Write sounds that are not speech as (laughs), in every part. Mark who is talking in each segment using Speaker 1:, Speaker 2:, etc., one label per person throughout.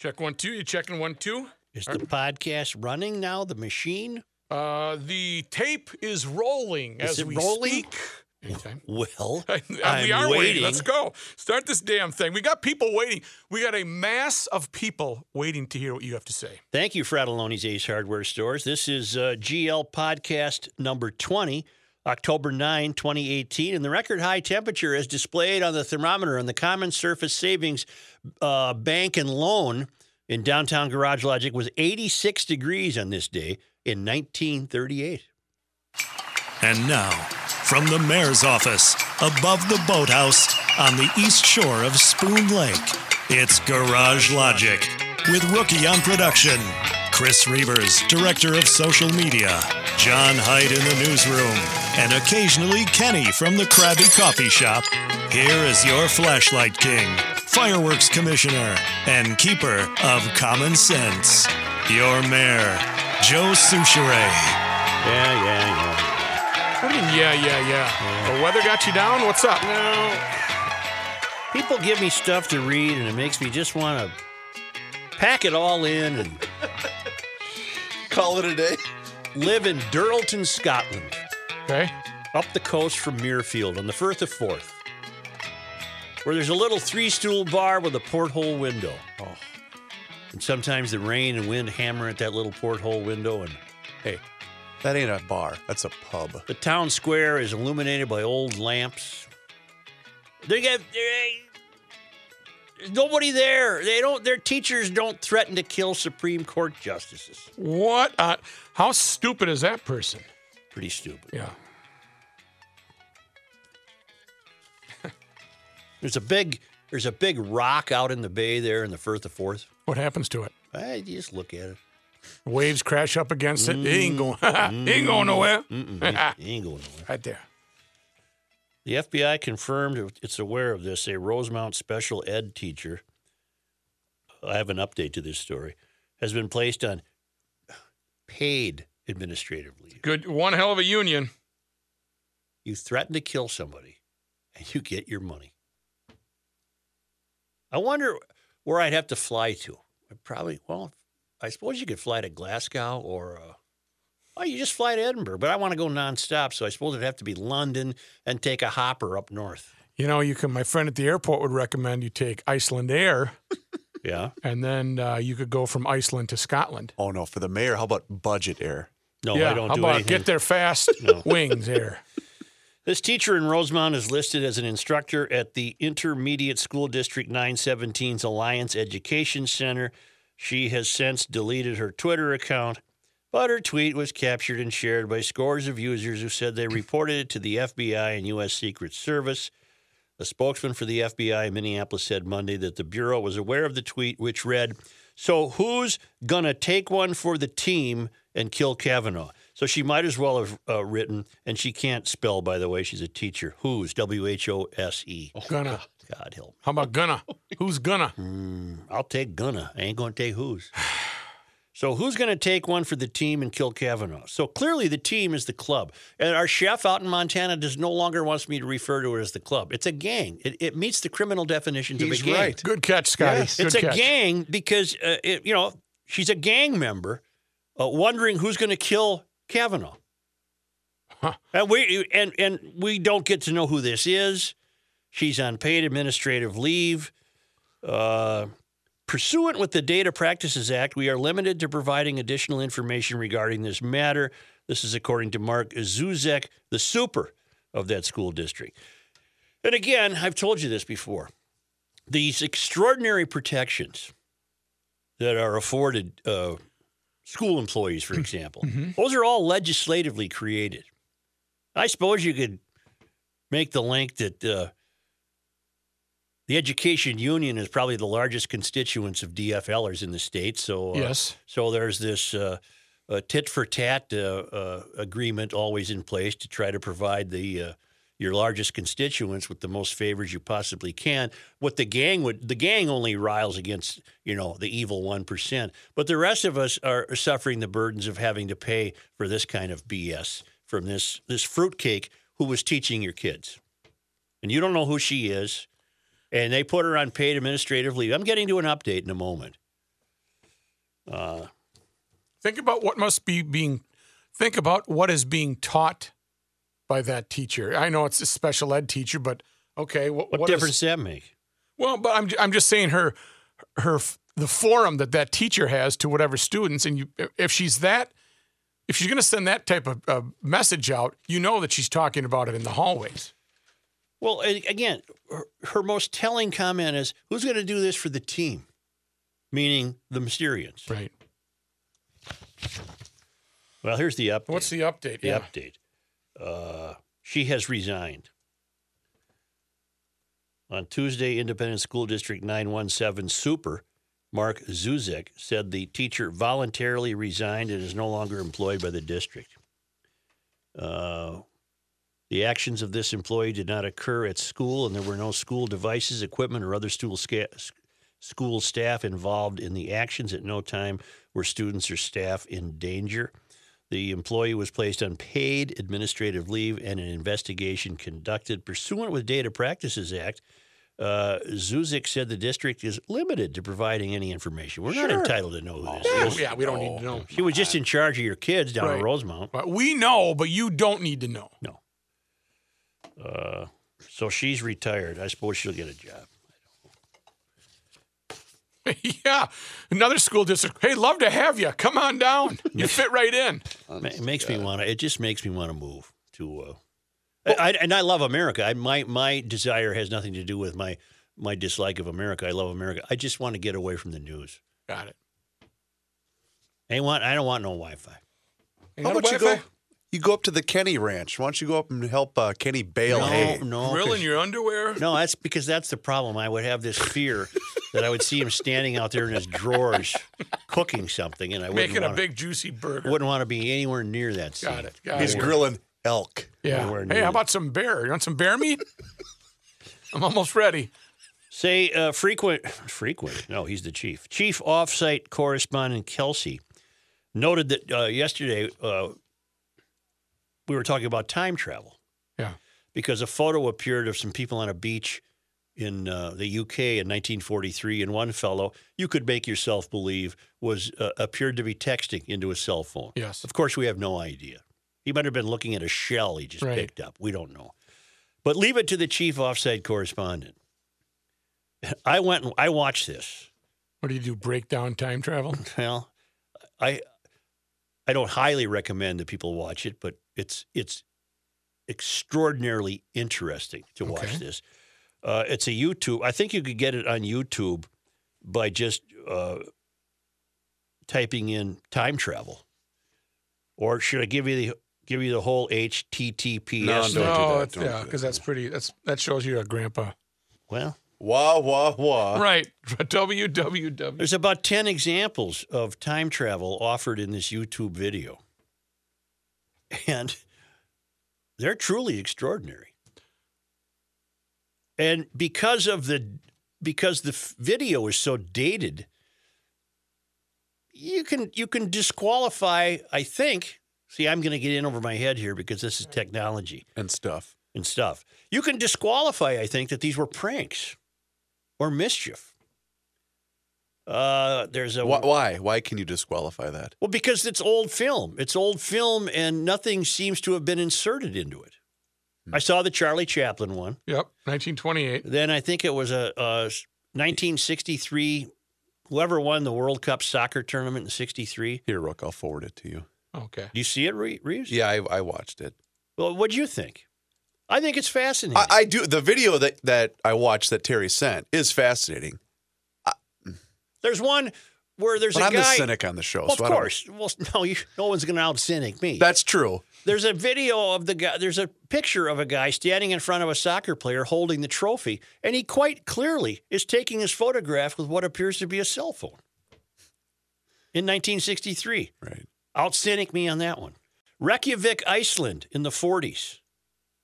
Speaker 1: Check one, two. You checking one, two?
Speaker 2: Is the podcast running now? The machine?
Speaker 1: Uh, the tape is rolling
Speaker 2: Is
Speaker 1: as
Speaker 2: it
Speaker 1: we
Speaker 2: rolling?
Speaker 1: speak. Anytime. (laughs)
Speaker 2: Well,
Speaker 1: we (laughs)
Speaker 2: I'm
Speaker 1: are waiting. Let's go. Start this damn thing. We got people waiting. We got a mass of people waiting to hear what you have to say.
Speaker 2: Thank you, Fratallone's Ace Hardware Stores. This is uh, GL Podcast number 20, October 9, 2018. And the record high temperature is displayed on the thermometer on the Common Surface Savings uh, Bank and Loan in downtown Garage Logic was 86 degrees on this day in 1938.
Speaker 3: And now, from the mayor's office, above the boathouse on the east shore of Spoon Lake, it's Garage Logic with Rookie on production, Chris Reeves, director of social media, John Hyde in the newsroom, and occasionally Kenny from the Krabby Coffee Shop. Here is your flashlight king, fireworks commissioner, and keeper of common sense, your mayor, Joe Soucheray.
Speaker 2: Yeah, yeah, yeah.
Speaker 1: What do you mean, yeah, yeah, yeah? The weather got you down? What's up?
Speaker 2: No. People give me stuff to read, and it makes me just want to pack it all in and
Speaker 4: Call it a day.
Speaker 2: live in Dirleton, Scotland,
Speaker 1: Okay.
Speaker 2: up the coast from Muirfield on the Firth of Forth, where there's a little three stool bar with a porthole window. Oh. And sometimes the rain and wind hammer at that little porthole window, and hey,
Speaker 4: That ain't a bar. That's a pub.
Speaker 2: the town square is illuminated by old lamps. They got they, there's nobody there. They don't. Their teachers don't threaten to kill Supreme Court justices.
Speaker 1: What? Uh, how stupid is that person?
Speaker 2: Pretty stupid.
Speaker 1: Yeah. (laughs)
Speaker 2: There's a big there's a big rock out in the bay there in the Firth of Forth.
Speaker 1: What happens to it?
Speaker 2: I you just look at it.
Speaker 1: Waves crash up against it. It ain't going. (laughs) it ain't going nowhere.
Speaker 2: It ain't going nowhere. (laughs)
Speaker 1: right there.
Speaker 2: The FBI confirmed it's aware of this. A Rosemount special ed teacher, I have an update to this story, has been placed on paid administrative leave.
Speaker 1: Good. One hell of a union.
Speaker 2: You threaten to kill somebody and you get your money. I wonder where I'd have to fly to. I'd probably, well, I suppose you could fly to Glasgow or, uh, oh, you just fly to Edinburgh, but I want to go nonstop. So I suppose it'd have to be London and take a hopper up north.
Speaker 1: You know, you can. My friend at the airport would recommend you take Iceland Air, (laughs)
Speaker 2: Yeah.
Speaker 1: and then uh, you could go from Iceland to Scotland.
Speaker 4: Oh no, for the mayor, how about budget air?
Speaker 2: No,
Speaker 1: yeah.
Speaker 2: I don't
Speaker 1: how
Speaker 2: do
Speaker 1: about
Speaker 2: anything.
Speaker 1: get there fast? (laughs)
Speaker 2: No.
Speaker 1: Wings Air. (laughs)
Speaker 2: This teacher in Rosemount is listed as an instructor at the Intermediate School District 917's Alliance Education Center. She has since deleted her Twitter account, but her tweet was captured and shared by scores of users who said they reported it to the FBI and U.S. Secret Service. A spokesman for the FBI in Minneapolis said Monday that the Bureau was aware of the tweet, which read, So who's going to take one for the team and kill Kavanaugh? So she might as well have uh, written, and she can't spell, by the way, she's a teacher. Who's, W H O S E.
Speaker 1: Gonna.
Speaker 2: God help.
Speaker 1: How about gonna? Who's gonna?
Speaker 2: I'll take gonna. I ain't going to take who's. (sighs) (sighs) So who's going to take one for the team and kill Kavanaugh? So clearly the team is the club. And our chef out in Montana does no longer wants me to refer to it as the club. It's a gang. It, it meets the criminal definitions
Speaker 4: He's
Speaker 2: of a gang.
Speaker 4: right.
Speaker 1: Good catch, Scotty.
Speaker 4: Yes.
Speaker 1: Good
Speaker 2: It's a gang because, uh, it, you know, she's a gang member uh, wondering who's going to kill Kavanaugh.
Speaker 1: Huh.
Speaker 2: And we and and we don't get to know who this is. She's on paid administrative leave. Uh, pursuant with the Data Practices Act, we are limited to providing additional information regarding this matter. This is according to Mark Zuzek, the super of that school district. And again, I've told you this before. These extraordinary protections that are afforded uh, school employees, for example, those are all legislatively created. I suppose you could make the link that uh, the education union is probably the largest constituents of DFLers in the state. So, uh,
Speaker 1: Yes.
Speaker 2: so there's this uh, uh, tit for tat agreement always in place to try to provide the uh, your largest constituents with the most favors you possibly can. What the gang would the gang only riles against you know the evil one percent, but the rest of us are suffering the burdens of having to pay for this kind of BS from this this fruitcake who was teaching your kids, and you don't know who she is, and they put her on paid administrative leave. I'm getting to an update in a moment. Uh,
Speaker 1: Think about what must be being. Think about what is being taught by that teacher. I know it's a special ed teacher, but okay, what,
Speaker 2: what,
Speaker 1: what is-
Speaker 2: difference does that make?
Speaker 1: well, but I'm I'm just saying her her the forum that that teacher has to whatever students, and you if she's that if she's going to send that type of uh, message out, you know that she's talking about it in the hallways.
Speaker 2: Well, again, her, her most telling comment is, "Who's going to do this for the team?" Meaning the Mysterians.
Speaker 1: Right.
Speaker 2: Well, here's the update.
Speaker 1: What's the update?
Speaker 2: the
Speaker 1: yeah.
Speaker 2: update? Uh, she has resigned. On Tuesday, Independent School District 917 Super, Mark Zuzek said the teacher voluntarily resigned and is no longer employed by the district. Uh, the actions of this employee did not occur at school, and there were no school devices, equipment, or other school, sca- school staff involved in the actions. At no time were students or staff in danger. The employee was placed on paid administrative leave and an investigation conducted pursuant with Data Practices Act. Uh, Zuzek said the district is limited to providing any information. We're not entitled to know who this.
Speaker 1: Yeah, yeah, we don't need to know.
Speaker 2: She was just in charge of your kids down
Speaker 1: Right.
Speaker 2: in Rosemount.
Speaker 1: But we know, but you don't need to know.
Speaker 2: No. Uh, so she's retired. I suppose she'll get a job. (laughs)
Speaker 1: yeah, another school district. Hey, love to have you. Come on down. You (laughs) fit right in.
Speaker 2: It makes me want to. It just makes me want to move to. Uh, I, and I love America. I, my my desire has nothing to do with my my dislike of America. I love America. I just want to get away from the news.
Speaker 1: Got it.
Speaker 2: I want. I don't want no Wi-Fi.
Speaker 1: Ain't
Speaker 4: How
Speaker 1: that a
Speaker 4: about you go?
Speaker 1: Wi-Fi?
Speaker 4: You go up to the Kenny Ranch. Why don't you go up and help uh, Kenny bale
Speaker 2: No,
Speaker 4: hay?
Speaker 2: no,
Speaker 1: Grill
Speaker 2: 'cause-
Speaker 1: in your underwear?
Speaker 2: no. That's because that's the problem. I would have this fear (laughs) that I would see him standing out there in his drawers cooking something, and I wouldn't
Speaker 1: Making a
Speaker 2: wanna,
Speaker 1: big juicy burger.
Speaker 2: wouldn't want to be anywhere near that scene.
Speaker 1: Got it. Got
Speaker 4: He's
Speaker 1: it.
Speaker 4: grilling elk.
Speaker 1: Yeah. Hey, how
Speaker 2: it.
Speaker 1: about some bear? You want some bear meat? I'm almost ready.
Speaker 2: Say uh, frequent, frequent. No, he's the chief. Chief offsite correspondent Kelsey noted that uh, yesterday uh, we were talking about time travel
Speaker 1: Yeah.
Speaker 2: because a photo appeared of some people on a beach in uh, the UK in 1943, and one fellow you could make yourself believe was uh, appeared to be texting into a cell phone.
Speaker 1: Yes.
Speaker 2: Of course, we have no idea. He might have been looking at a shell he just
Speaker 1: Right.
Speaker 2: picked up. We don't know. But leave it to the chief offsite correspondent. (laughs) I went and I watched this.
Speaker 1: What do you do? Break down time travel? (laughs)
Speaker 2: Well, I I don't highly recommend that people watch it, but it's it's extraordinarily interesting to watch
Speaker 1: Okay.
Speaker 2: this. Uh, it's a YouTube. I think you could get it on YouTube by just uh, typing in time travel. Or should I give you the give you the whole HTTPS?
Speaker 4: No, Don't do that,
Speaker 1: it's,
Speaker 4: don't
Speaker 1: yeah,
Speaker 4: do that.
Speaker 1: because that's pretty. That's that shows you're a grandpa.
Speaker 2: Well,
Speaker 4: Wah wah wah.
Speaker 1: right. (laughs) www.
Speaker 2: There's about 10 examples of time travel offered in this YouTube video. (laughs) And they're truly extraordinary. And because of the because the video is so dated, you can you can disqualify, I think. See, I'm going to get in over my head here because this is technology
Speaker 4: And stuff.
Speaker 2: and stuff. You can disqualify, I think, that these were pranks or mischief. Uh, there's a
Speaker 4: Why, why? Why can you disqualify that?
Speaker 2: well because it's old film. It's old film, and nothing seems to have been inserted into it. I saw the Charlie Chaplin one.
Speaker 1: Yep. 1928.
Speaker 2: Then I think it was a, a 1963. Whoever won the World Cup soccer tournament in '63.
Speaker 4: Here, Rook, I'll forward it to you.
Speaker 1: Okay.
Speaker 2: Do you see it, Reeves?
Speaker 4: Yeah, I, I watched it.
Speaker 2: Well, what do you think? I think it's fascinating.
Speaker 4: I, I do. The video that, that I watched that Terry sent is fascinating.
Speaker 2: There's one where there's
Speaker 4: But
Speaker 2: a
Speaker 4: I'm
Speaker 2: guy.
Speaker 4: the cynic on the show.
Speaker 2: Well,
Speaker 4: so
Speaker 2: of
Speaker 4: I don't-
Speaker 2: course. Well, (laughs) no, you, no one's going to out cynic me.
Speaker 4: That's true.
Speaker 2: There's a video of the guy. There's a picture of a guy standing in front of a soccer player holding the trophy, and he quite clearly is taking his photograph with what appears to be a cell phone. In 1963,
Speaker 4: Right.
Speaker 2: out cynic me on that one. Reykjavik, Iceland, in the 40s.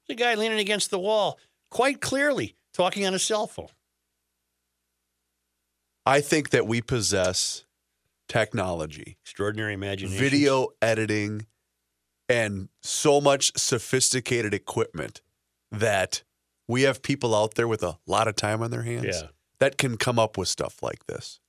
Speaker 2: The guy leaning against the wall, quite clearly talking on a cell phone.
Speaker 4: I think that we possess technology,
Speaker 2: Extraordinary imagination.
Speaker 4: video editing, and so much sophisticated equipment that we have people out there with a lot of time on their hands
Speaker 2: Yeah.
Speaker 4: that can come up with stuff like this.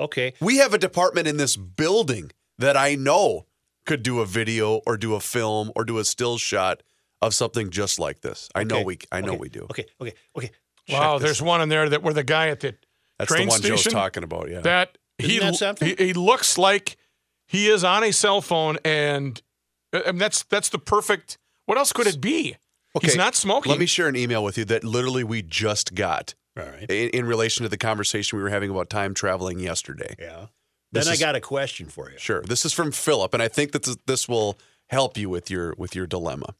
Speaker 2: Okay.
Speaker 4: We have a department in this building that I know could do a video or do a film or do a still shot of something just like this. I know we I know
Speaker 2: okay,
Speaker 4: we do.
Speaker 2: Okay. Okay. Okay.
Speaker 1: Wow,
Speaker 4: Check this
Speaker 1: there's one in there that where the guy at the
Speaker 4: That's
Speaker 1: train
Speaker 4: the one
Speaker 1: station
Speaker 4: Joe's talking about, yeah.
Speaker 1: that
Speaker 2: Isn't
Speaker 1: he,
Speaker 2: that something?
Speaker 1: he he looks like he is on a cell phone and uh, I mean, that's that's the perfect. What else could it be? He's not smoking.
Speaker 4: Let me share an email with you that literally we just got
Speaker 2: All right.
Speaker 4: in, in relation to the conversation we were having about time traveling yesterday.
Speaker 2: Yeah.
Speaker 4: This
Speaker 2: then I
Speaker 4: is-
Speaker 2: got a question for you.
Speaker 4: Sure. This is from Philip, and I think that this, this will help you with your with your dilemma.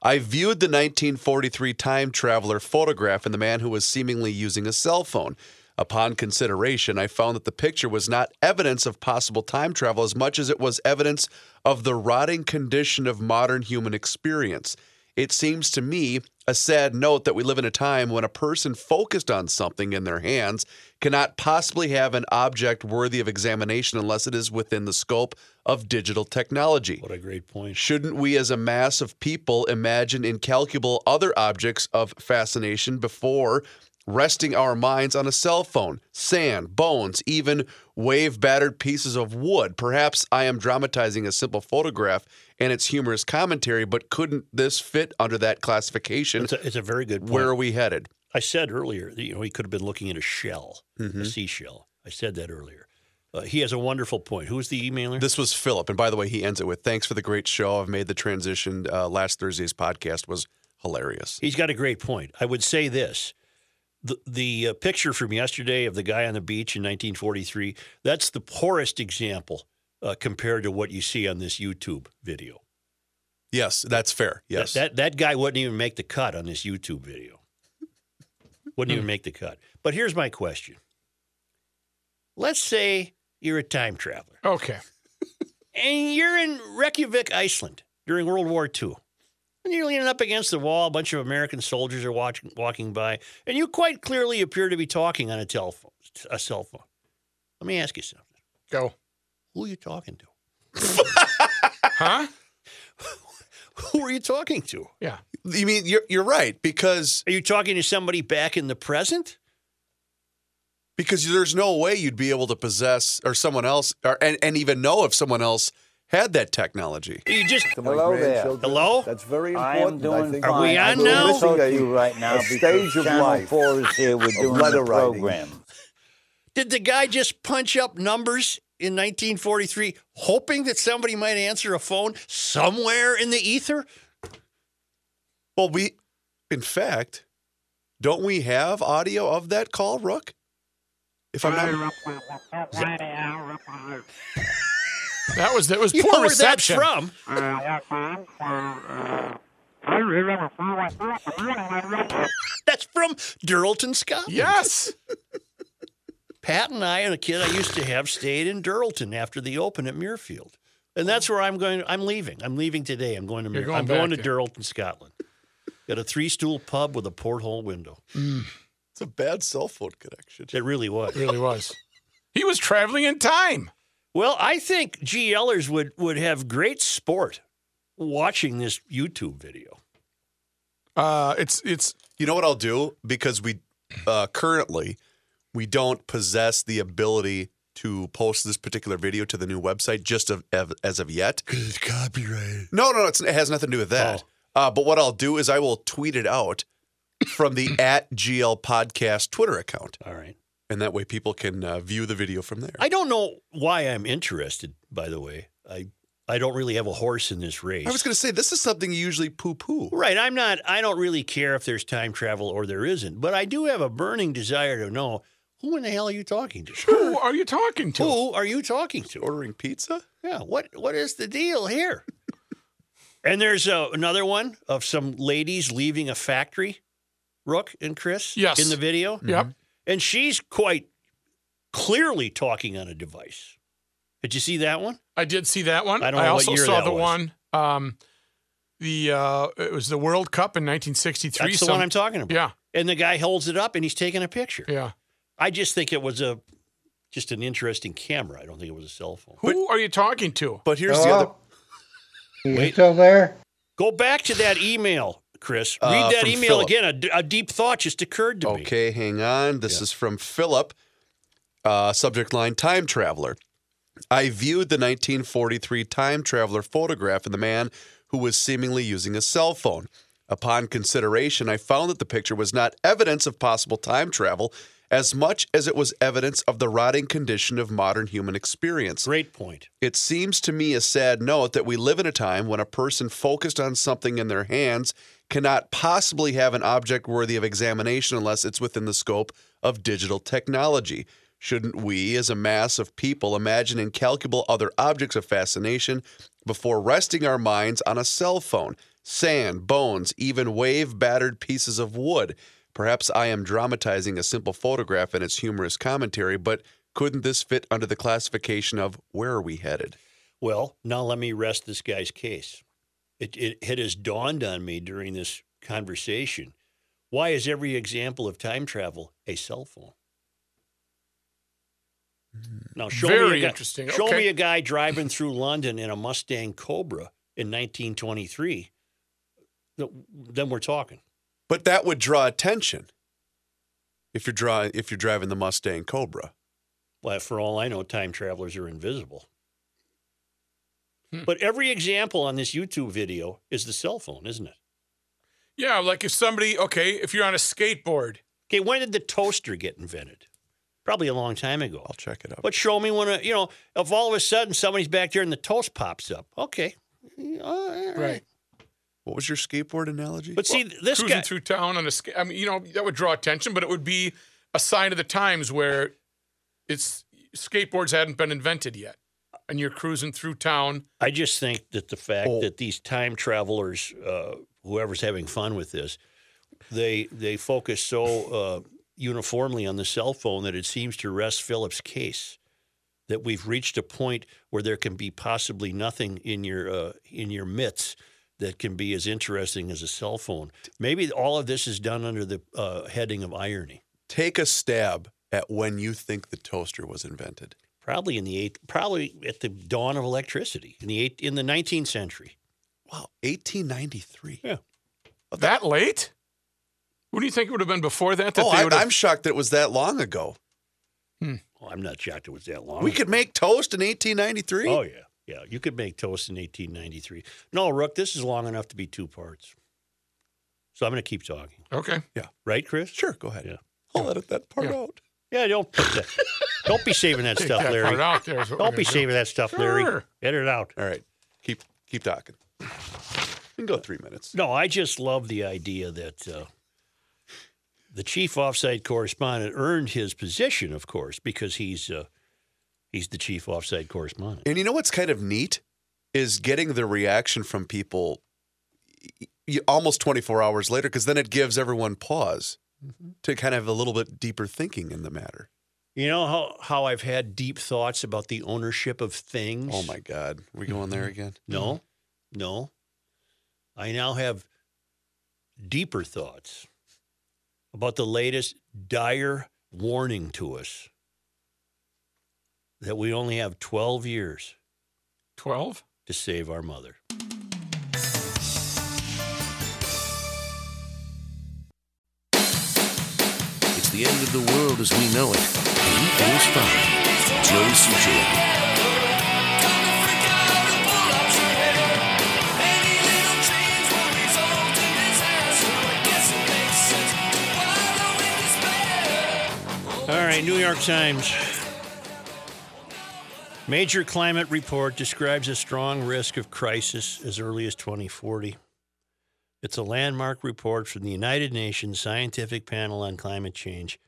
Speaker 4: I viewed the 1943 time traveler photograph in the man who was seemingly using a cell phone. Upon consideration, I found that the picture was not evidence of possible time travel as much as it was evidence of the rotting condition of modern human experience. It seems to me a sad note that we live in a time when a person focused on something in their hands cannot possibly have an object worthy of examination unless it is within the scope of digital technology.
Speaker 2: What a great point.
Speaker 4: Shouldn't we, as a mass of people, imagine incalculable other objects of fascination before resting our minds on a cell phone, sand, bones, even wave battered pieces of wood? Perhaps I am dramatizing a simple photograph and its humorous commentary, but couldn't this fit under that classification?
Speaker 2: It's a, it's a very good point.
Speaker 4: Where are we headed?
Speaker 2: I said earlier that you know he could have been looking at a shell,
Speaker 4: Mm-hmm.
Speaker 2: a seashell. I said that earlier. Uh, he has a wonderful point. Who's the emailer?
Speaker 4: This was Philip. And by the way, he ends it with thanks for the great show. I've made the transition. Uh, last Thursday's podcast was hilarious.
Speaker 2: He's got a great point. I would say this. The, the uh, picture from yesterday of the guy on the beach in 1943, that's the poorest example uh, compared to what you see on this YouTube video.
Speaker 4: Yes, that's fair.
Speaker 2: That-
Speaker 4: Yes.
Speaker 2: That, that guy wouldn't even make the cut on this YouTube video. Wouldn't even make the cut. But here's my question. Let's say you're a time traveler
Speaker 1: okay. (laughs)
Speaker 2: and you're in Reykjavik, Iceland during World War II. And you're leaning up against the wall. A bunch of American soldiers are watching, walking by, and you quite clearly appear to be talking on a telephone, a cell phone. Let me ask you something.
Speaker 1: Go.
Speaker 2: Who are you talking to? (laughs)
Speaker 1: Huh?
Speaker 2: Who are you talking to?
Speaker 1: Yeah.
Speaker 4: You mean you're you're right because
Speaker 2: Are you talking to somebody back in the present?
Speaker 4: because there's no way you'd be able to possess or someone else or and, and even know if someone else had that technology.
Speaker 2: You just
Speaker 5: Hello there.
Speaker 2: Hello?
Speaker 6: That's very
Speaker 5: I
Speaker 6: important.
Speaker 5: am doing
Speaker 6: think
Speaker 5: fine.
Speaker 2: Are we
Speaker 5: I
Speaker 2: on
Speaker 5: will
Speaker 2: now?
Speaker 5: talk to
Speaker 6: A-
Speaker 5: you right now
Speaker 6: a
Speaker 5: because
Speaker 6: stage of
Speaker 5: Channel
Speaker 6: life
Speaker 5: 4 is here. We're doing
Speaker 6: letter
Speaker 5: the
Speaker 6: writing.
Speaker 5: program.
Speaker 2: did the guy just punch up numbers in 1943, hoping that somebody might answer a phone somewhere in the ether?
Speaker 4: Well, we in fact, don't we have audio of that call, Rook? If I'm not
Speaker 1: That was that was (laughs)
Speaker 2: You
Speaker 1: poor
Speaker 2: know where that's
Speaker 1: reception.
Speaker 2: from? That's from Dirleton, Scotland.
Speaker 1: Yes. (laughs)
Speaker 2: Pat and I and a kid I used to have stayed in Dirleton after the Open at Muirfield. And that's where I'm going. I'm leaving. I'm leaving today. I'm going to.
Speaker 1: You're
Speaker 2: Muir-
Speaker 1: going
Speaker 2: I'm going to
Speaker 1: back there.
Speaker 2: Dirleton, Scotland. Got a three stool pub with a porthole window. Mm.
Speaker 4: it's a bad cell phone connection.
Speaker 2: It really was.
Speaker 1: It really was. He was traveling in time.
Speaker 2: Well, I think GLers would would have great sport watching this YouTube video.
Speaker 1: Uh, it's it's
Speaker 4: You know what I'll do because we uh, currently we don't possess the ability to post this particular video to the new website just of, of, as of yet.
Speaker 2: It's copyrighted.
Speaker 4: No, no, it's, it has nothing to do with that. Uh, but what I'll do is I will tweet it out from the (coughs) at GL podcast Twitter account,
Speaker 2: All right.
Speaker 4: And that way people can uh, view the video from there.
Speaker 2: I don't know why I'm interested. By the way, I I don't really have a horse in this race.
Speaker 4: I was going to say this is something you usually poo-poo.
Speaker 2: Right. I'm not, I don't really care if there's time travel or there isn't, but I do have a burning desire to know who in the hell are you talking to?
Speaker 1: who are you talking to?
Speaker 2: Who are you talking to?
Speaker 4: Ordering pizza?
Speaker 2: Yeah. What, what is the deal here? and there's uh, another one of some ladies leaving a factory, Rook and Chris,
Speaker 1: Yes.
Speaker 2: in the video.
Speaker 1: Yep.
Speaker 2: And she's quite clearly talking on a device. Did you see that one?
Speaker 1: I did see that one.
Speaker 2: I don't know what
Speaker 1: also
Speaker 2: year
Speaker 1: saw
Speaker 2: that
Speaker 1: the
Speaker 2: was.
Speaker 1: one. Um, the uh, it was the World Cup in 1963.
Speaker 2: That's the
Speaker 1: Some-
Speaker 2: one I'm talking about.
Speaker 1: Yeah,
Speaker 2: And the guy holds it up and he's taking a picture.
Speaker 1: yeah.
Speaker 2: I just think it was a just an interesting camera. I don't think it was a cell phone.
Speaker 1: Who are you talking to?
Speaker 4: But here's the other.
Speaker 5: You
Speaker 2: Wait.
Speaker 5: still there?
Speaker 2: Go back to that email, Chris.
Speaker 4: Uh,
Speaker 2: Read that email
Speaker 4: Philip.
Speaker 2: again. A d- A, deep thought just occurred to me.
Speaker 4: Okay, hang on. This
Speaker 2: Yeah.
Speaker 4: is from Philip. Uh, subject line Time Traveler. I viewed the 1943 time traveler photograph of the man who was seemingly using a cell phone. Upon consideration, I found that the picture was not evidence of possible time travel as much as it was evidence of the rotting condition of modern human experience.
Speaker 2: Great point.
Speaker 4: It seems to me a sad note that we live in a time when a person focused on something in their hands cannot possibly have an object worthy of examination unless it's within the scope of digital technology. Shouldn't we, as a mass of people, imagine incalculable other objects of fascination before resting our minds on a cell phone, sand, bones, even wave battered pieces of wood? Perhaps I am dramatizing a simple photograph and its humorous commentary, but couldn't this fit under the classification of where are we headed?
Speaker 2: Well, now let me rest this guy's case. It, it, it has dawned on me during this conversation. Why is every example of time travel a cell phone? Hmm. Now show me a guy,
Speaker 1: interesting.
Speaker 2: Show
Speaker 1: Okay.
Speaker 2: me a guy driving through London in a Mustang Cobra in 1923. Then we're talking.
Speaker 4: But that would draw attention if you're drawing if you're driving the Mustang Cobra.
Speaker 2: Well, for all I know, time travelers are invisible.
Speaker 1: Hmm.
Speaker 2: But every example on this YouTube video is the cell phone, isn't it?
Speaker 1: Yeah, like if somebody, okay, if you're on a skateboard,
Speaker 2: Okay, when did the toaster get invented? Probably a long time ago.
Speaker 4: I'll check it out.
Speaker 2: But show me when a you know if all of a sudden somebody's back there and the toast pops up. Okay, All right.
Speaker 1: right?
Speaker 4: What was your skateboard analogy?
Speaker 2: But see, this
Speaker 1: Cruising
Speaker 2: guy.
Speaker 1: through town on a skate. I mean, you know, that would draw attention, but it would be a sign of the times where it's skateboards hadn't been invented yet, and you're cruising through town.
Speaker 2: I just think that the fact
Speaker 4: Oh.
Speaker 2: that these time travelers, uh, whoever's having fun with this, they they focus so uh, uniformly on the cell phone that it seems to rest Philip's case. That we've reached a point where there can be possibly nothing in your uh, in your midst that can be as interesting as a cell phone. Maybe all of this is done under the uh, heading of irony.
Speaker 4: Take a stab at when you think the toaster was invented.
Speaker 2: Probably in the eighth, probably at the dawn of electricity in the eight, in the nineteenth century.
Speaker 4: Wow, 1893.
Speaker 2: Yeah.
Speaker 1: That late? What do you think it would have been before that? that
Speaker 4: Oh,
Speaker 1: they
Speaker 4: I, I'm shocked that it was that long ago. Hmm.
Speaker 2: Well, I'm not shocked it was that long.
Speaker 4: We could make toast in 1893.
Speaker 2: Oh yeah, yeah. You could make toast in 1893. No, Rook, this is long enough to be two parts. So I'm going to keep talking.
Speaker 1: okay. Yeah.
Speaker 2: Right, Chris?
Speaker 4: Sure, go ahead.
Speaker 2: Yeah.
Speaker 4: I'll edit that part
Speaker 1: Yeah.
Speaker 4: out.
Speaker 2: Yeah. Don't put that. (laughs) don't be saving that (laughs) stuff,
Speaker 1: that
Speaker 2: Larry.
Speaker 1: part out there is what
Speaker 2: Don't be
Speaker 1: gonna do.
Speaker 2: saving that stuff, Larry.
Speaker 1: Sure.
Speaker 2: Edit it out.
Speaker 4: All right, keep keep talking. We can go three minutes.
Speaker 2: No, I just love the idea that uh, the chief offsite correspondent earned his position, of course, because he's uh, he's the chief offsite correspondent.
Speaker 4: And you know what's kind of neat is getting the reaction from people y- y- almost 24 hours later, because then it gives everyone pause to kind of have a little bit deeper thinking in the matter.
Speaker 2: You know how, how I've had deep thoughts about the ownership of things?
Speaker 4: Oh my God, we going there mm-hmm. again?
Speaker 2: No, mm-hmm. no. I now have deeper thoughts about the latest dire warning to us that we only have 12 years
Speaker 1: Twelve.
Speaker 2: to save our mother.
Speaker 6: The end of the world as we know it, he feels fine. Joe Soucheray.
Speaker 2: All right, New York Times. Major climate report describes a strong risk of crisis as early as 2040. It's a landmark report from the United Nations Scientific Panel on Climate Change,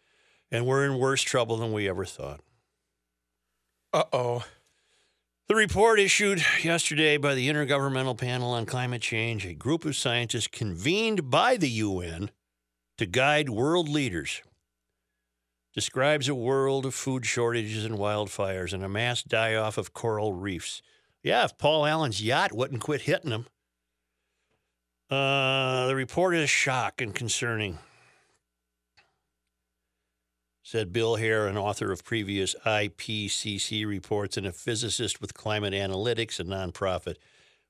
Speaker 2: and we're in worse trouble than we ever thought.
Speaker 1: Uh oh.
Speaker 2: The report issued yesterday by the Intergovernmental Panel on Climate Change, a group of scientists convened by the UN to guide world leaders, describes a world of food shortages and wildfires and a mass die off of coral reefs. Yeah, if Paul Allen's yacht wouldn't quit hitting them. Uh, the report is shock and concerning, said Bill Hare, an author of previous IPCC reports and a physicist with Climate Analytics, a nonprofit.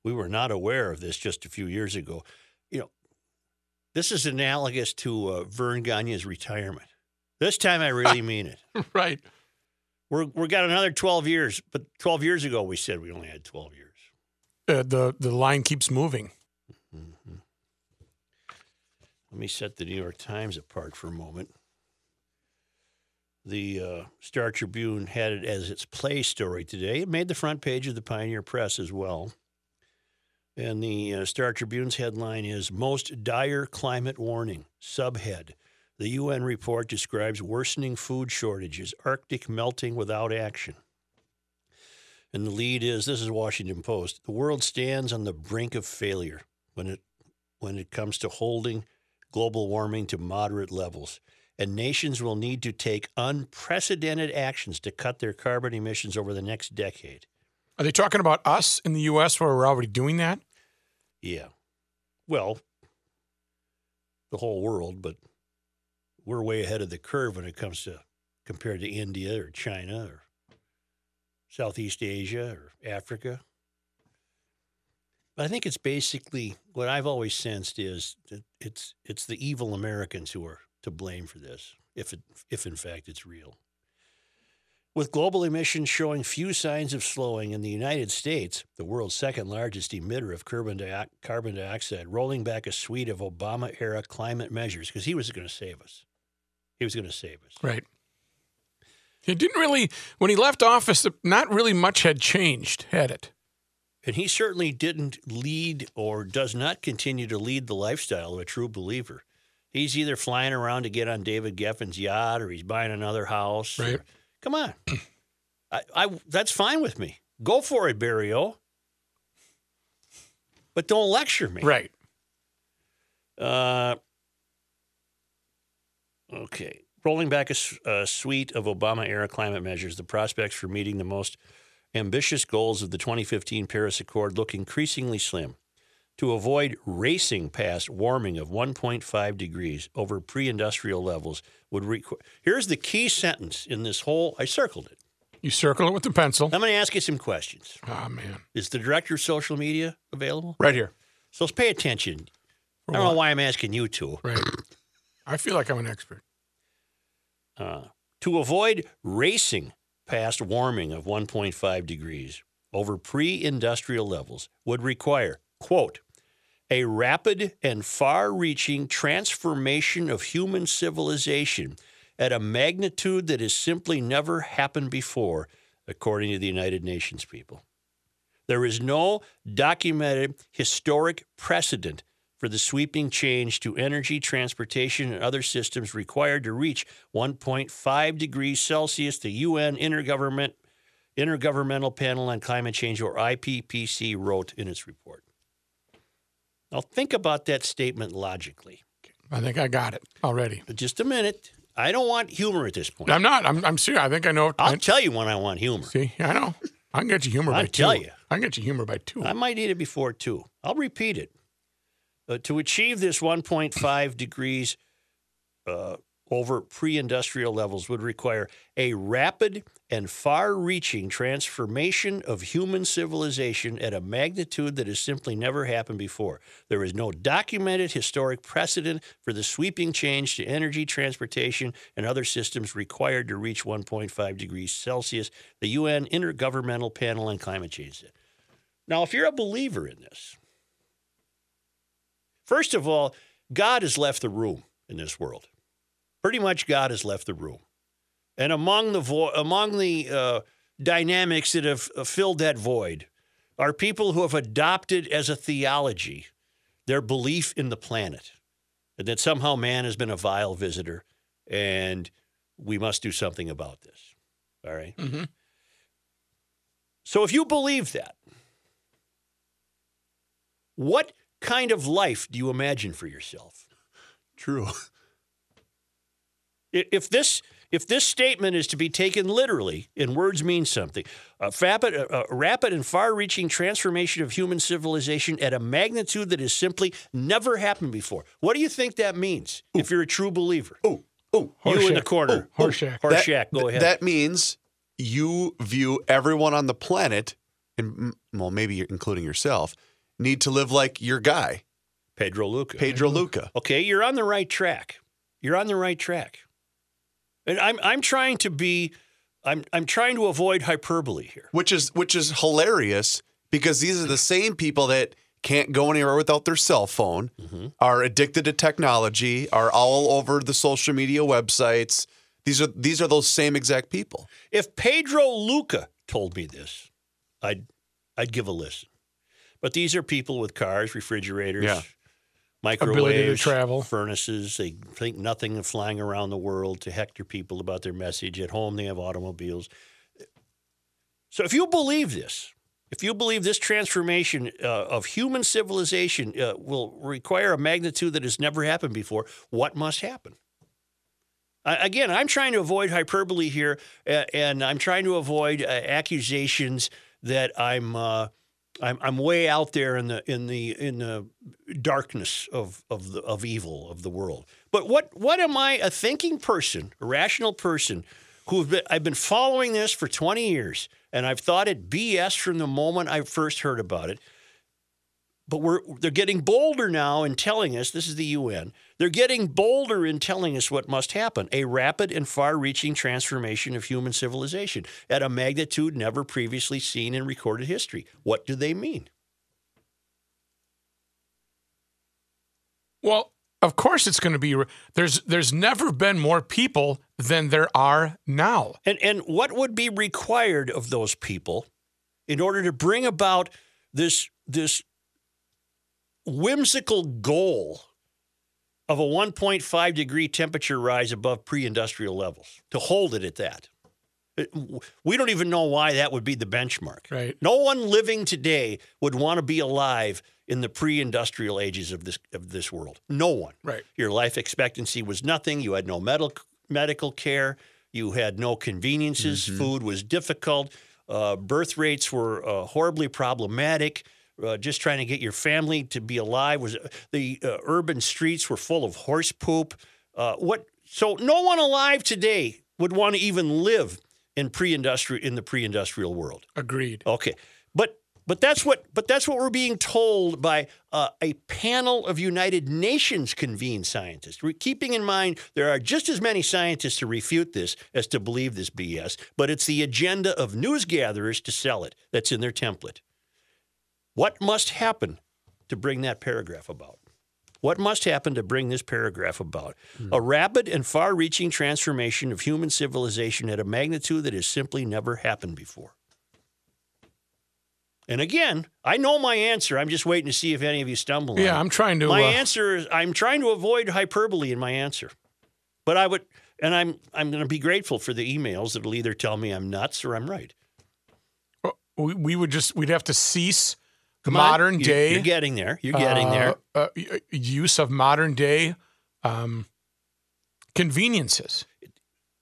Speaker 2: We were not aware of this just a few years ago. You know, this is analogous to uh, Verne Gagne's retirement. This time I really mean it. (laughs)
Speaker 1: Right.
Speaker 2: We're we got another 12 years, but 12 years ago we said we only had 12 years.
Speaker 1: Uh, the the line keeps moving.
Speaker 2: Let me set the New York Times apart for a moment. The uh, Star Tribune had it as its play story today. It made the front page of the Pioneer Press as well. And the uh, Star Tribune's headline is Most Dire Climate Warning. Subhead The UN report describes worsening food shortages, Arctic melting without action. And the lead is this is Washington Post. The world stands on the brink of failure when it when it comes to holding global warming to moderate levels. And nations will need to take unprecedented actions to cut their carbon emissions over the next decade.
Speaker 1: Are they talking about us in the U.S. where we're already doing that?
Speaker 2: Yeah. Well, the whole world, but we're way ahead of the curve when it comes to compared to India or China or Southeast Asia or Africa. But I think it's basically what I've always sensed is that it's it's the evil Americans who are to blame for this, if it if in fact it's real. With global emissions showing few signs of slowing in the United States, the world's second largest emitter of carbon, di- carbon dioxide, rolling back a suite of Obama era climate measures because he was going to save us. He was going to save us.
Speaker 1: Right. He didn't really, when he left office, not really much had changed, had it?
Speaker 2: And he certainly didn't lead or does not continue to lead the lifestyle of a true believer. He's either flying around to get on David Geffen's yacht or he's buying another house. or-
Speaker 1: Right.
Speaker 2: come on. (clears throat) I, I that's fine with me. Go for it, Barrio. But don't lecture me.
Speaker 1: Right.
Speaker 2: Uh, okay. Rolling back a suite of Obama era climate measures, the prospects for meeting the most ambitious goals of the 2015 Paris Accord look increasingly slim. To avoid racing past warming of 1.5 degrees over pre industrial levels would require. Here's the key sentence in this whole, I circled it.
Speaker 1: You circle it with the pencil.
Speaker 2: I'm going to ask you some questions.
Speaker 1: Oh, man.
Speaker 2: Is the director of social media available?
Speaker 1: Right here.
Speaker 2: So let's pay attention. I don't know why I'm asking you to.
Speaker 1: Right. I feel like I'm an expert.
Speaker 2: Uh, to avoid racing past warming of 1.5 degrees over pre industrial levels would require, quote, a rapid and far reaching transformation of human civilization at a magnitude that has simply never happened before, according to the United Nations people. There is no documented historic precedent for the sweeping change to energy, transportation, and other systems required to reach 1.5 degrees Celsius, the UN Intergovernment, Intergovernmental Panel on Climate Change, or IPPC, wrote in its report. Now, think about that statement logically.
Speaker 1: I think I got it already.
Speaker 2: But just a minute. I don't want humor at this point.
Speaker 1: I'm not. I'm, I'm serious. I think I know.
Speaker 2: I'll
Speaker 1: I,
Speaker 2: tell you when I want humor.
Speaker 1: see, I know. I can get you humor
Speaker 2: I'll
Speaker 1: by two.
Speaker 2: tell you.
Speaker 1: I can get you humor by two.
Speaker 2: I might eat it before two. I'll repeat it. Uh, to achieve this 1.5 degrees uh, over pre industrial levels would require a rapid and far reaching transformation of human civilization at a magnitude that has simply never happened before. There is no documented historic precedent for the sweeping change to energy, transportation, and other systems required to reach 1.5 degrees Celsius, the UN Intergovernmental Panel on Climate Change. Now, if you're a believer in this, first of all, God has left the room in this world. Pretty much, God has left the room. And among the vo- among the uh, dynamics that have uh, filled that void are people who have adopted as a theology their belief in the planet, and that somehow man has been a vile visitor, and we must do something about this. All right?
Speaker 1: Mhm.
Speaker 2: So, if you believe that, what kind of life do you imagine for yourself?
Speaker 4: True.
Speaker 2: If this if this statement is to be taken literally, and words mean something, a rapid, a, rapid and far-reaching transformation of human civilization at a magnitude that has simply never happened before. What do you think that means? If you're a true believer,
Speaker 4: Oh, oh,
Speaker 2: you in the corner,
Speaker 1: Horshack.
Speaker 2: Horshack, go ahead.
Speaker 4: That means you view everyone on the planet, and well, maybe you're- including yourself, need to live like your guy,
Speaker 2: Pedro Luca.
Speaker 4: Pedro Luca.
Speaker 2: Okay, you're on the right track. You're on the right track. And I'm I'm trying to be I'm I'm trying to avoid hyperbole here.
Speaker 4: which is which is hilarious because these are the same people that can't go anywhere without their cell phone, mm-hmm. are addicted to technology, are all over the social media websites. These are these are those same exact people.
Speaker 2: If Pedro Luca told me this, I'd I'd give a listen. But these are people with cars, refrigerators,
Speaker 4: Yeah.
Speaker 2: microwaves,
Speaker 1: travel.
Speaker 2: furnaces. They think nothing of flying around the world to hector people about their message. At home, they have automobiles. So if you believe this, if you believe this transformation uh, of human civilization uh, will require a magnitude that has never happened before, what must happen? I- Again, I'm trying to avoid hyperbole here, uh, and I'm trying to avoid uh, accusations that I'm, uh, I'm I'm way out there in the in the in the darkness of of the of evil of the world. But what what am I a thinking person, a rational person who have been I've been following this for 20 years, and I've thought it BS from the moment I first heard about it but we're they're getting bolder now in telling us this is the UN. They're getting bolder in telling us what must happen: a rapid and far-reaching transformation of human civilization at a magnitude never previously seen in recorded history. What do they mean?
Speaker 1: Well, of course it's going to be. There's there's never been more people than there are now.
Speaker 2: And and what would be required of those people in order to bring about this this whimsical goal of a 1.5 degree temperature rise above pre-industrial levels to hold it at that. We don't even know why that would be the benchmark.
Speaker 1: Right.
Speaker 2: No one living today would want to be alive in the pre-industrial ages of this of this world. No one.
Speaker 1: Right.
Speaker 2: Your life expectancy was nothing. You had no medical medical care. You had no conveniences. Food was difficult. Uh, birth rates were uh, horribly problematic. Uh, just trying to get your family to be alive was the uh, urban streets were full of horse poop. Uh, what? So no one alive today would want to even live in pre-industrial in the pre-industrial world.
Speaker 1: Agreed.
Speaker 2: Okay, but but that's what but that's what we're being told by uh, a panel of United Nations convened scientists. We're keeping in mind there are just as many scientists to refute this as to believe this BS, but it's the agenda of news gatherers to sell it that's in their template. What must happen to bring that paragraph about? What must happen to bring this paragraph about? A rapid and far reaching transformation of human civilization at a magnitude that has simply never happened before. And again, I know my answer. I'm just waiting to see if any of you stumble
Speaker 1: Yeah,
Speaker 2: it.
Speaker 1: I'm trying to.
Speaker 2: My
Speaker 1: uh,
Speaker 2: answer is I'm trying to avoid hyperbole in my answer. But I would and I'm I'm going to be grateful for the emails that'll either tell me I'm nuts or I'm right.
Speaker 1: we, we would just we'd have to cease
Speaker 2: Come on,
Speaker 1: modern
Speaker 2: you-
Speaker 1: day.
Speaker 2: You're getting there. You're getting
Speaker 1: uh,
Speaker 2: there.
Speaker 1: uh, use of modern day um, conveniences.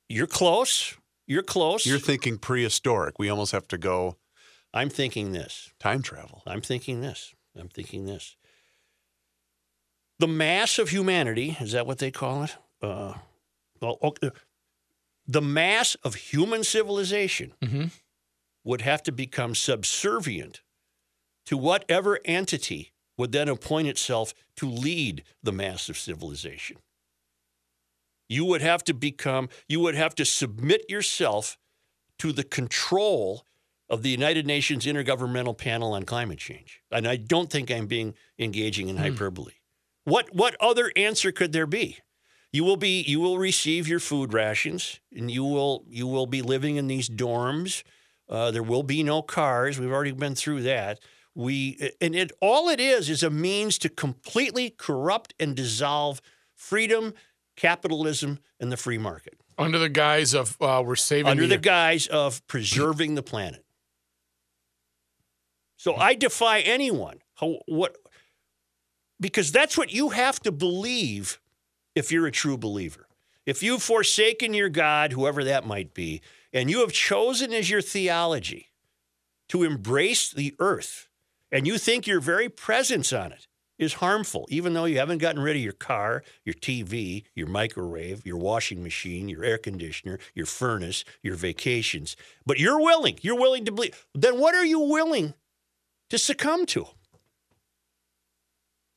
Speaker 2: You're close. You're close.
Speaker 4: You're thinking prehistoric. We almost have to go
Speaker 2: I'm thinking this.
Speaker 4: time travel.
Speaker 2: I'm thinking this. I'm thinking this. The mass of humanity, is that what they call it? Uh, well, okay. The mass of human civilization
Speaker 1: Mhm.
Speaker 2: would have to become subservient to whatever entity would then appoint itself to lead the mass of civilization. You would have to become, you would have to submit yourself to the control of the United Nations Intergovernmental Panel on Climate Change. And I don't think I'm being engaging in hyperbole. What what other answer could there be? You will be you will receive your food rations and you will you will be living in these dorms. Uh, there will be no cars. We've already been through that. We and it all it is is a means to completely corrupt and dissolve freedom, capitalism, and the free market
Speaker 1: Under the guise of uh, we're saving
Speaker 2: under
Speaker 1: the,
Speaker 2: the guise of preserving the planet. So I defy anyone. How, what? Because that's what you have to believe if you're a true believer. If you've forsaken your God, whoever that might be, and you have chosen as your theology to embrace the earth, and you think your very presence on it is harmful, even though you haven't gotten rid of your car, your TV, your microwave, your washing machine, your air conditioner, your furnace, your vacations. But you're willing, you're willing to believe. Then what are you willing to succumb to?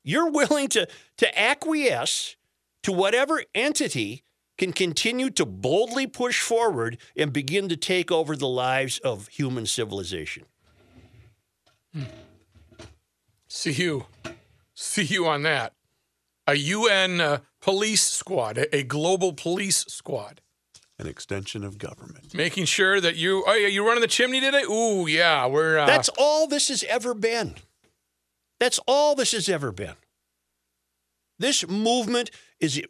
Speaker 2: You're willing to, to acquiesce to whatever entity can continue to boldly push forward and begin to take over the lives of human civilization. Hmm.
Speaker 1: See you. See you on that. A UN uh, police squad, a, a global police squad,
Speaker 4: An extension of government.
Speaker 1: making sure that you. Oh yeah, you running the chimney today? Ooh yeah, we're. Uh,
Speaker 2: That's all this has ever been. That's all this has ever been. This movement is,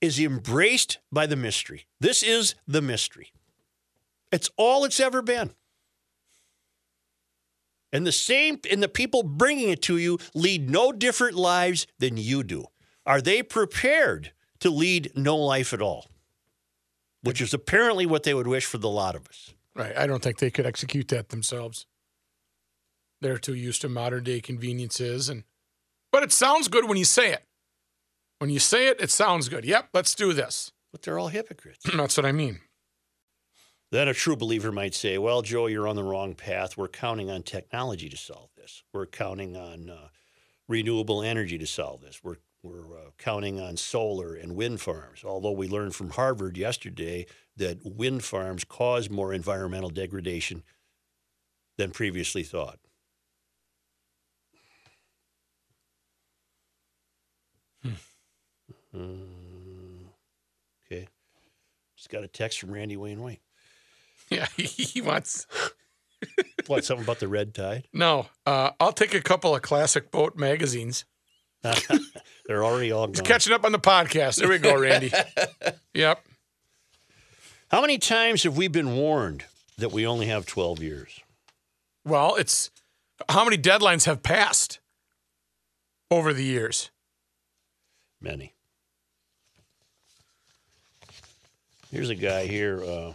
Speaker 2: is embraced by the mystery. This is the mystery. It's all it's ever been. And the same, and the people bringing it to you lead no different lives than you do. Are they prepared to lead no life at all? Which is apparently what they would wish for the lot of us.
Speaker 1: right. I don't think they could execute that themselves. They're too used to modern day conveniences, and but it sounds good when you say it. When you say it, it sounds good. Yep, let's do this.
Speaker 2: But they're all hypocrites. (clears throat)
Speaker 1: That's what I mean.
Speaker 2: Then a true believer might say, Well, Joe, you're on the wrong path. We're counting on technology to solve this. We're counting on uh, renewable energy to solve this. We're, we're uh, counting on solar and wind farms. Although we learned from Harvard yesterday that wind farms cause more environmental degradation than previously thought. Hmm. Okay. Just got a text from Randy Wayne White.
Speaker 1: Yeah, (laughs) he wants. (laughs)
Speaker 2: What, something about the red tide?
Speaker 1: No, uh, I'll take a couple of classic boat magazines. (laughs)
Speaker 2: They're already all
Speaker 1: He's
Speaker 2: gone.
Speaker 1: catching up on the podcast. There we go, Randy. yep.
Speaker 2: How many times have we been warned that we only have 12 years?
Speaker 1: Well, it's how many deadlines have passed over the years?
Speaker 2: Many. Here's a guy here. Uh,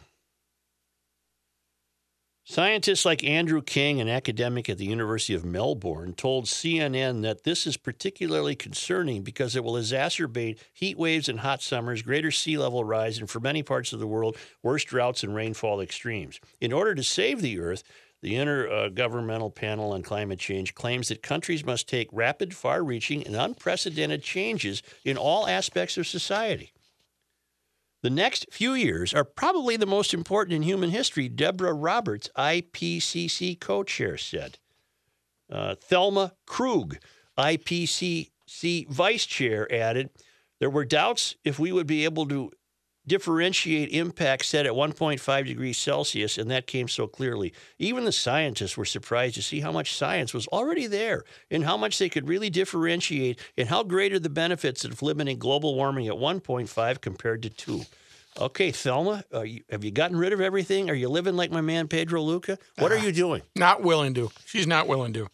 Speaker 2: scientists like Andrew King, an academic at the University of Melbourne, told CNN that this is particularly concerning because it will exacerbate heat waves and hot summers, greater sea level rise, and for many parts of the world, worse droughts and rainfall extremes. In order to save the Earth, the Intergovernmental Panel on Climate Change claims that countries must take rapid, far reaching, and unprecedented changes in all aspects of society. The next few years are probably the most important in human history, Deborah Roberts, IPCC co chair, said. Uh, Thelma Krug, IPCC vice chair, added there were doubts if we would be able to differentiate impacts set at 1.5 degrees Celsius, and that came so clearly. Even the scientists were surprised to see how much science was already there and how much they could really differentiate and how great are the benefits of limiting global warming at 1.5 compared to 2. Okay, Thelma, are you, have you gotten rid of everything? Are you living like my man Pedro Luca? What are uh, you doing?
Speaker 1: Not willing to. She's not willing to.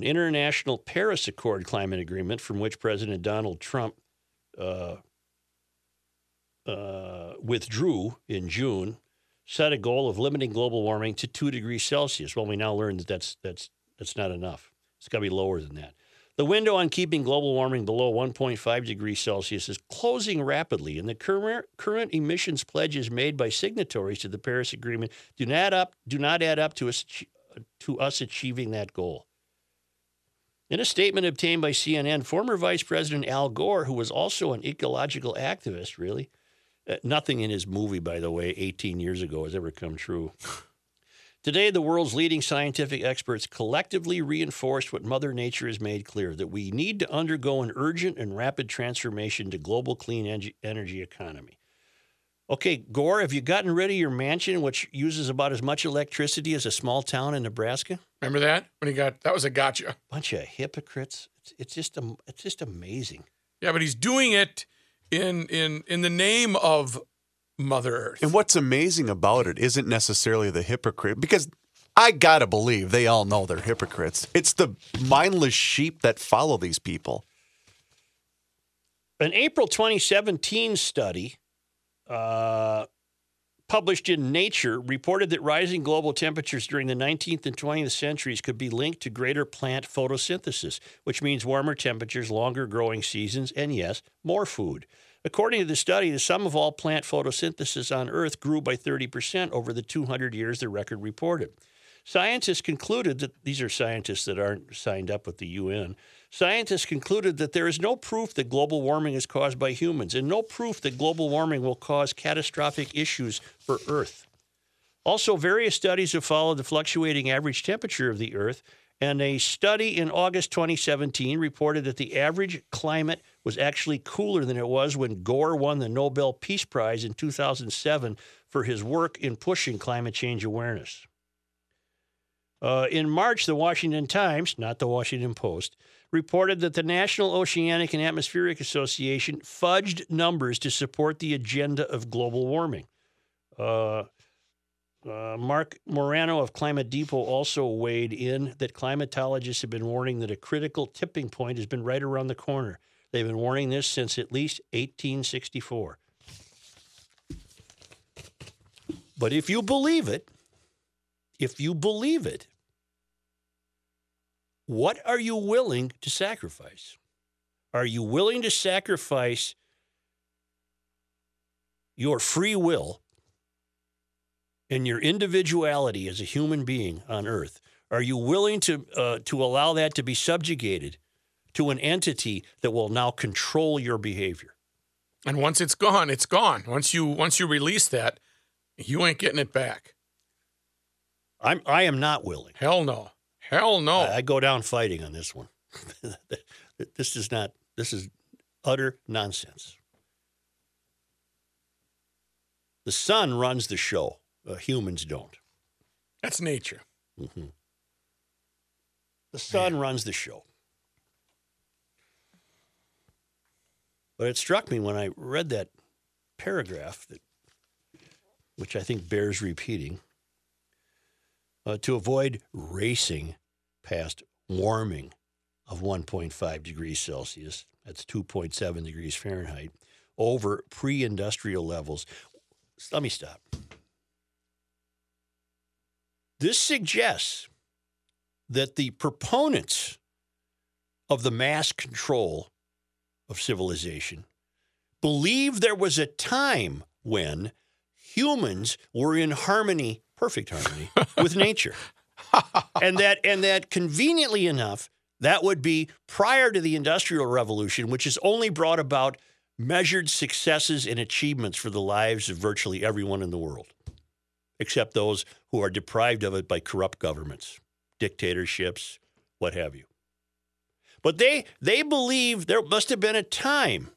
Speaker 2: An international Paris Accord climate agreement from which President Donald Trump uh, uh, withdrew in June, set a goal of limiting global warming to two degrees Celsius. Well, we now learn that that's that's that's not enough. It's got to be lower than that. The window on keeping global warming below 1.5 degrees Celsius is closing rapidly, and the current, current emissions pledges made by signatories to the Paris Agreement do not up do not add up to us to us achieving that goal. In a statement obtained by CNN, former Vice President Al Gore, who was also an ecological activist, really, uh, nothing in his movie, by the way, 18 years ago has ever come true. (laughs) Today, the world's leading scientific experts collectively reinforced what Mother Nature has made clear that we need to undergo an urgent and rapid transformation to global clean en- energy economy. Okay, Gore, have you gotten rid of your mansion, which uses about as much electricity as a small town in Nebraska?
Speaker 1: Remember that when he got that was a gotcha.
Speaker 2: bunch of hypocrites. It's, it's just am- it's just amazing.
Speaker 1: Yeah, but he's doing it in in in the name of Mother Earth.
Speaker 4: And what's amazing about it isn't necessarily the hypocrite, because I gotta believe they all know they're hypocrites. It's the mindless sheep that follow these people.
Speaker 2: An April 2017 study uh, published in Nature reported that rising global temperatures during the 19th and 20th centuries could be linked to greater plant photosynthesis, which means warmer temperatures, longer growing seasons, and yes, more food. According to the study, the sum of all plant photosynthesis on Earth grew by 30% over the 200 years the record reported. Scientists concluded that these are scientists that aren't signed up with the UN. Scientists concluded that there is no proof that global warming is caused by humans and no proof that global warming will cause catastrophic issues for Earth. Also, various studies have followed the fluctuating average temperature of the Earth, and a study in August 2017 reported that the average climate was actually cooler than it was when Gore won the Nobel Peace Prize in 2007 for his work in pushing climate change awareness. Uh, in March, the Washington Times, not the Washington Post, reported that the National Oceanic and Atmospheric Association fudged numbers to support the agenda of global warming. Uh, uh, Marc Morano of Climate Depot also weighed in that climatologists have been warning that a critical tipping point has been right around the corner. They've been warning this since at least 1864. But if you believe it, if you believe it, what are you willing to sacrifice? Are you willing to sacrifice your free will and your individuality as a human being on earth? Are you willing to, uh, to allow that to be subjugated to an entity that will now control your behavior?
Speaker 1: And once it's gone, it's gone. Once you once you release that, you ain't getting it back.
Speaker 2: I'm, I am not willing.
Speaker 1: Hell no. Hell no.
Speaker 2: I, I go down fighting on this one. (laughs) this is not, this is utter nonsense. The sun runs the show, uh, humans don't.
Speaker 1: That's nature.
Speaker 2: The sun runs the show. But it struck me when I read that paragraph that which I think bears repeating, uh, to avoid racing past warming of 1.5 degrees Celsius, that's 2.7 degrees Fahrenheit, over pre industrial levels. Let me stop. This suggests that the proponents of the mass control of civilization believe there was a time when humans were in harmony, perfect harmony, with nature. (laughs) and that and that conveniently enough, that would be prior to the Industrial Revolution, which has only brought about measured successes and achievements for the lives of virtually everyone in the world, except those who are deprived of it by corrupt governments, dictatorships, what have you. But they they believe there must have been a time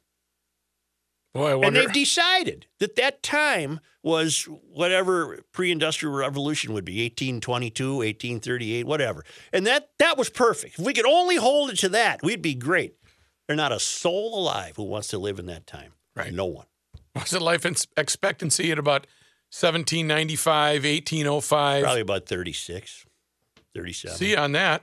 Speaker 1: Boy, I
Speaker 2: and they've decided that that time was whatever pre-industrial revolution would be 1822 1838 whatever and that that was perfect if we could only hold it to that we'd be great there's not a soul alive who wants to live in that time
Speaker 1: Right.
Speaker 2: no one
Speaker 1: What's the life expectancy at about 1795, 1805?
Speaker 2: probably about 36 37
Speaker 1: See on that.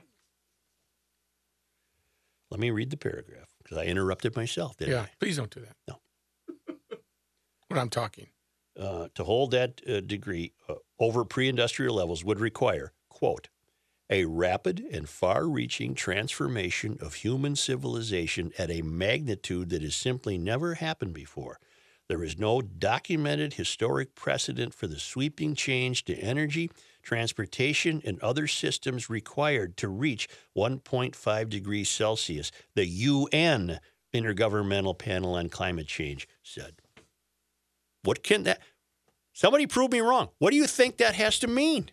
Speaker 2: let me read the paragraph because i interrupted myself didn't
Speaker 1: Yeah, please don't do that.
Speaker 2: No.
Speaker 1: When I'm talking.
Speaker 2: Uh, to hold that uh, degree uh, over pre-industrial levels would require quote a rapid and far reaching transformation of human civilization at a magnitude that has simply never happened before. There is no documented historic precedent for the sweeping change to energy, transportation, and other systems required to reach 1.5 degrees Celsius, the UN Intergovernmental Panel on Climate Change said. What can that? Somebody prove me wrong. What do you think that has to mean?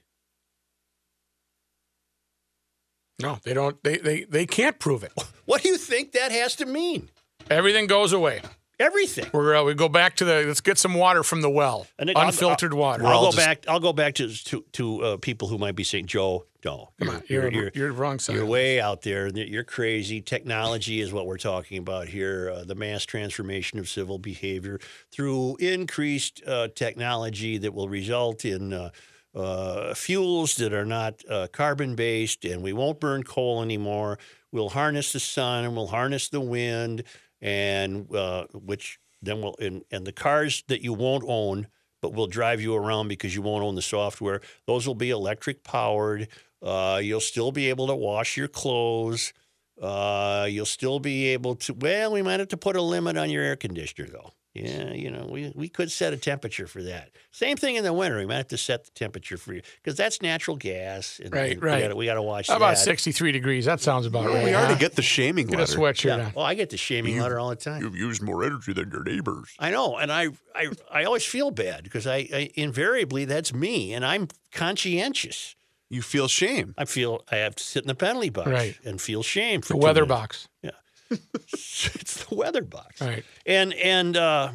Speaker 1: No, they don't. They they they can't prove it. (laughs)
Speaker 2: What do you think that has to mean?
Speaker 1: Everything goes away.
Speaker 2: Everything.
Speaker 1: We're uh, we go back to the. Let's get some water from the well.
Speaker 2: And then I'll-
Speaker 1: Unfiltered water.
Speaker 2: I'll
Speaker 4: all
Speaker 2: go
Speaker 4: just-
Speaker 2: back. I'll go back to to, to uh, people who might be saying, "Joe, no,
Speaker 1: Come on, you're you're, you're wrong side.
Speaker 2: You're way out there. You're crazy. Technology is what we're talking about here. Uh, the mass transformation of civil behavior through increased uh, technology that will result in uh, uh, fuels that are not uh, carbon based, and we won't burn coal anymore. We'll harness the sun and we'll harness the wind, and uh, which then will and, and the cars that you won't own but will drive you around because you won't own the software. Those will be electric powered. Uh, you'll still be able to wash your clothes. Uh, you'll still be able to. Well, we might have to put a limit on your air conditioner though. Yeah, you know, we, we could set a temperature for that. Same thing in the winter. We might have to set the temperature for you because that's natural gas. And,
Speaker 1: Right,
Speaker 2: and
Speaker 1: right.
Speaker 2: We gotta, we got to watch
Speaker 1: How about 63 degrees? That sounds about right.
Speaker 4: we already
Speaker 1: huh?
Speaker 4: get the shaming
Speaker 1: Get a
Speaker 4: letter.
Speaker 1: sweatshirt
Speaker 2: Yeah.
Speaker 1: on.
Speaker 2: Well, I get the shaming letter all the time.
Speaker 4: You've used more energy than your neighbors.
Speaker 2: I know, and I, I, I always feel bad because I, I invariably that's me, and I'm conscientious.
Speaker 4: You feel shame.
Speaker 2: I feel I have to sit in the penalty box
Speaker 1: Right.
Speaker 2: and feel shame for
Speaker 1: The
Speaker 2: two
Speaker 1: weather
Speaker 2: minutes.
Speaker 1: box. (laughs)
Speaker 2: it's the weather box.
Speaker 1: Right.
Speaker 2: And and uh,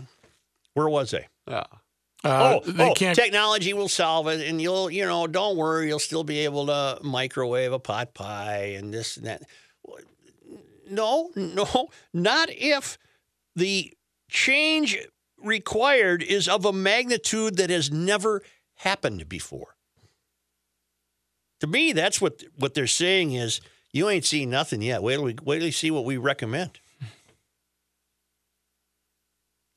Speaker 2: where was I?
Speaker 4: Yeah.
Speaker 1: Uh,
Speaker 2: oh,
Speaker 1: they
Speaker 2: oh,
Speaker 1: can't.
Speaker 2: technology will solve it, and you'll, you know, don't worry, you'll still be able to microwave a pot pie and this and that. No, no, not if the change required is of a magnitude that has never happened before. To me, that's what what they're saying is you ain't seen nothing yet. Wait till we wait till you see what we recommend.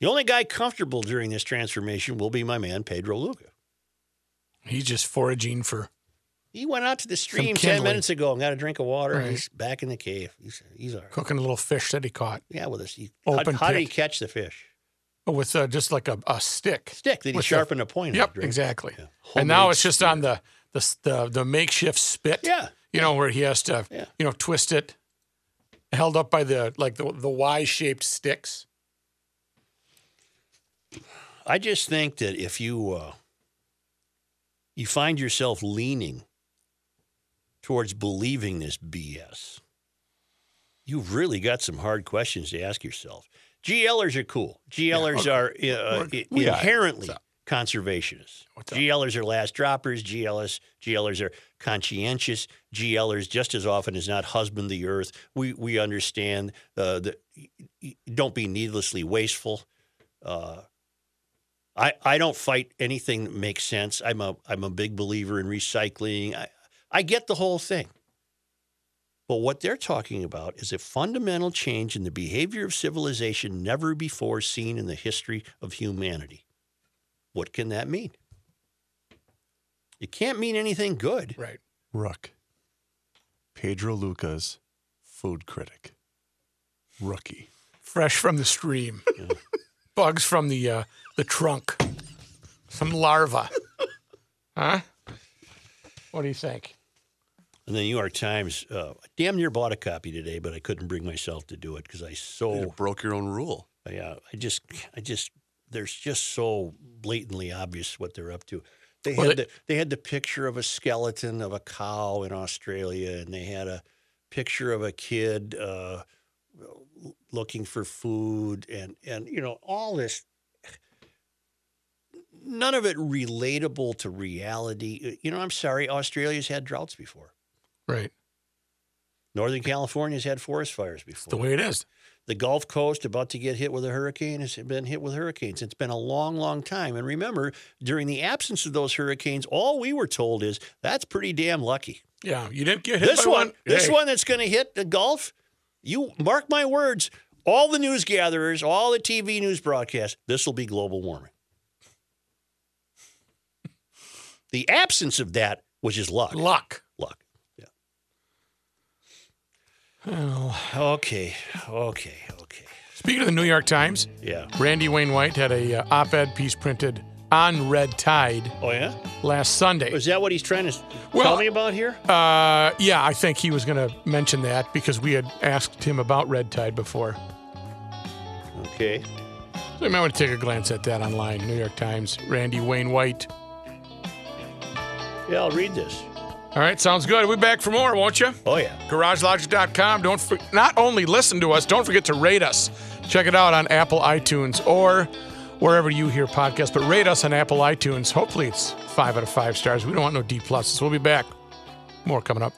Speaker 2: The only guy comfortable during this transformation will be my man Pedro Luca.
Speaker 1: he's just foraging for.
Speaker 2: He went out to the stream ten minutes ago and got a drink of water.
Speaker 1: Right.
Speaker 2: He's back in the cave. He's he's all right.
Speaker 1: Cooking a little fish that he caught
Speaker 2: Yeah, with us. He,
Speaker 1: Open
Speaker 2: how, how did he catch the fish?
Speaker 1: with uh, just like a, a stick.
Speaker 2: Stick. Did he
Speaker 1: sharpened the-
Speaker 2: a point?
Speaker 1: Yep,
Speaker 2: right?
Speaker 1: exactly.
Speaker 2: Yeah.
Speaker 1: And now it's just on the, the the the makeshift spit.
Speaker 2: Yeah.
Speaker 1: You know where he has to,
Speaker 2: Yeah.
Speaker 1: you know, twist it, held up by the like the the Y shaped sticks.
Speaker 2: I just think that if you uh, you find yourself leaning towards believing this BS, you've really got some hard questions to ask yourself. GLers are cool. GLers are uh,
Speaker 1: we
Speaker 2: inherently conservationists. GLers are last droppers. GLers, GLers are conscientious. GLers just as often as not husband the earth. We we understand uh, that don't be needlessly wasteful. Uh, I, I don't fight anything that makes sense. I'm a I'm a big believer in recycling. I, I get the whole thing. But what they're talking about is a fundamental change in the behavior of civilization never before seen in the history of humanity. What can that mean? It can't mean anything good.
Speaker 1: Right.
Speaker 4: Rook. Pedro Lucas, food critic. Rookie.
Speaker 1: Fresh from the stream. (laughs) Bugs from the uh, the trunk. Some larva. (laughs) huh? What do you think?
Speaker 2: And the New York Times, uh, damn near bought a copy today, but I couldn't bring myself to do it because I so
Speaker 4: You broke your own rule.
Speaker 2: Yeah, I just, I just, there's just so blatantly obvious what they're up to. They
Speaker 1: Well,
Speaker 2: had
Speaker 1: they-
Speaker 2: the, they had the picture of a skeleton of a cow in Australia, and they had a picture of a kid uh, looking for food, and and you know all this. None of it relatable to reality. You know, I'm sorry, Australia's had droughts before.
Speaker 1: Right.
Speaker 2: Northern California's had forest fires before.
Speaker 1: The way it is.
Speaker 2: The Gulf Coast about to get hit with a hurricane has been hit with hurricanes. It's been a long, long time. And remember, during the absence of those hurricanes, all we were told is that's pretty damn lucky.
Speaker 1: Yeah. You didn't get hit
Speaker 2: This
Speaker 1: by
Speaker 2: one,
Speaker 1: one.
Speaker 2: this
Speaker 1: Hey,
Speaker 2: one that's going to hit the Gulf, you mark my words, all the news gatherers, all the TV news broadcasts, this will be global warming. (laughs) The absence of that was just luck.
Speaker 1: Luck.
Speaker 2: Luck. Yeah.
Speaker 1: Oh.
Speaker 2: Okay. Okay. Okay.
Speaker 1: Speaking of the New York Times,
Speaker 2: Yeah.
Speaker 1: Randy Wayne White had a uh, op-ed piece printed on Red Tide
Speaker 2: Oh yeah.
Speaker 1: last Sunday.
Speaker 2: Is that what he's trying to
Speaker 1: Well-
Speaker 2: tell me about here?
Speaker 1: Uh, yeah, I think he was going to mention that because we had asked him about Red Tide before.
Speaker 2: Okay.
Speaker 1: So you might want to take a glance at that online. New York Times, Randy Wayne White.
Speaker 2: Yeah, I'll read this.
Speaker 1: All right, sounds good. We'll be back for more, won't you?
Speaker 2: Oh yeah.
Speaker 1: GarageLogic.com. Don't for, not only listen to us, don't forget to rate us. Check it out on Apple iTunes or wherever you hear podcasts. But rate us on Apple iTunes. Hopefully, it's five out of five stars. We don't want no D pluses. We'll be back. More coming up.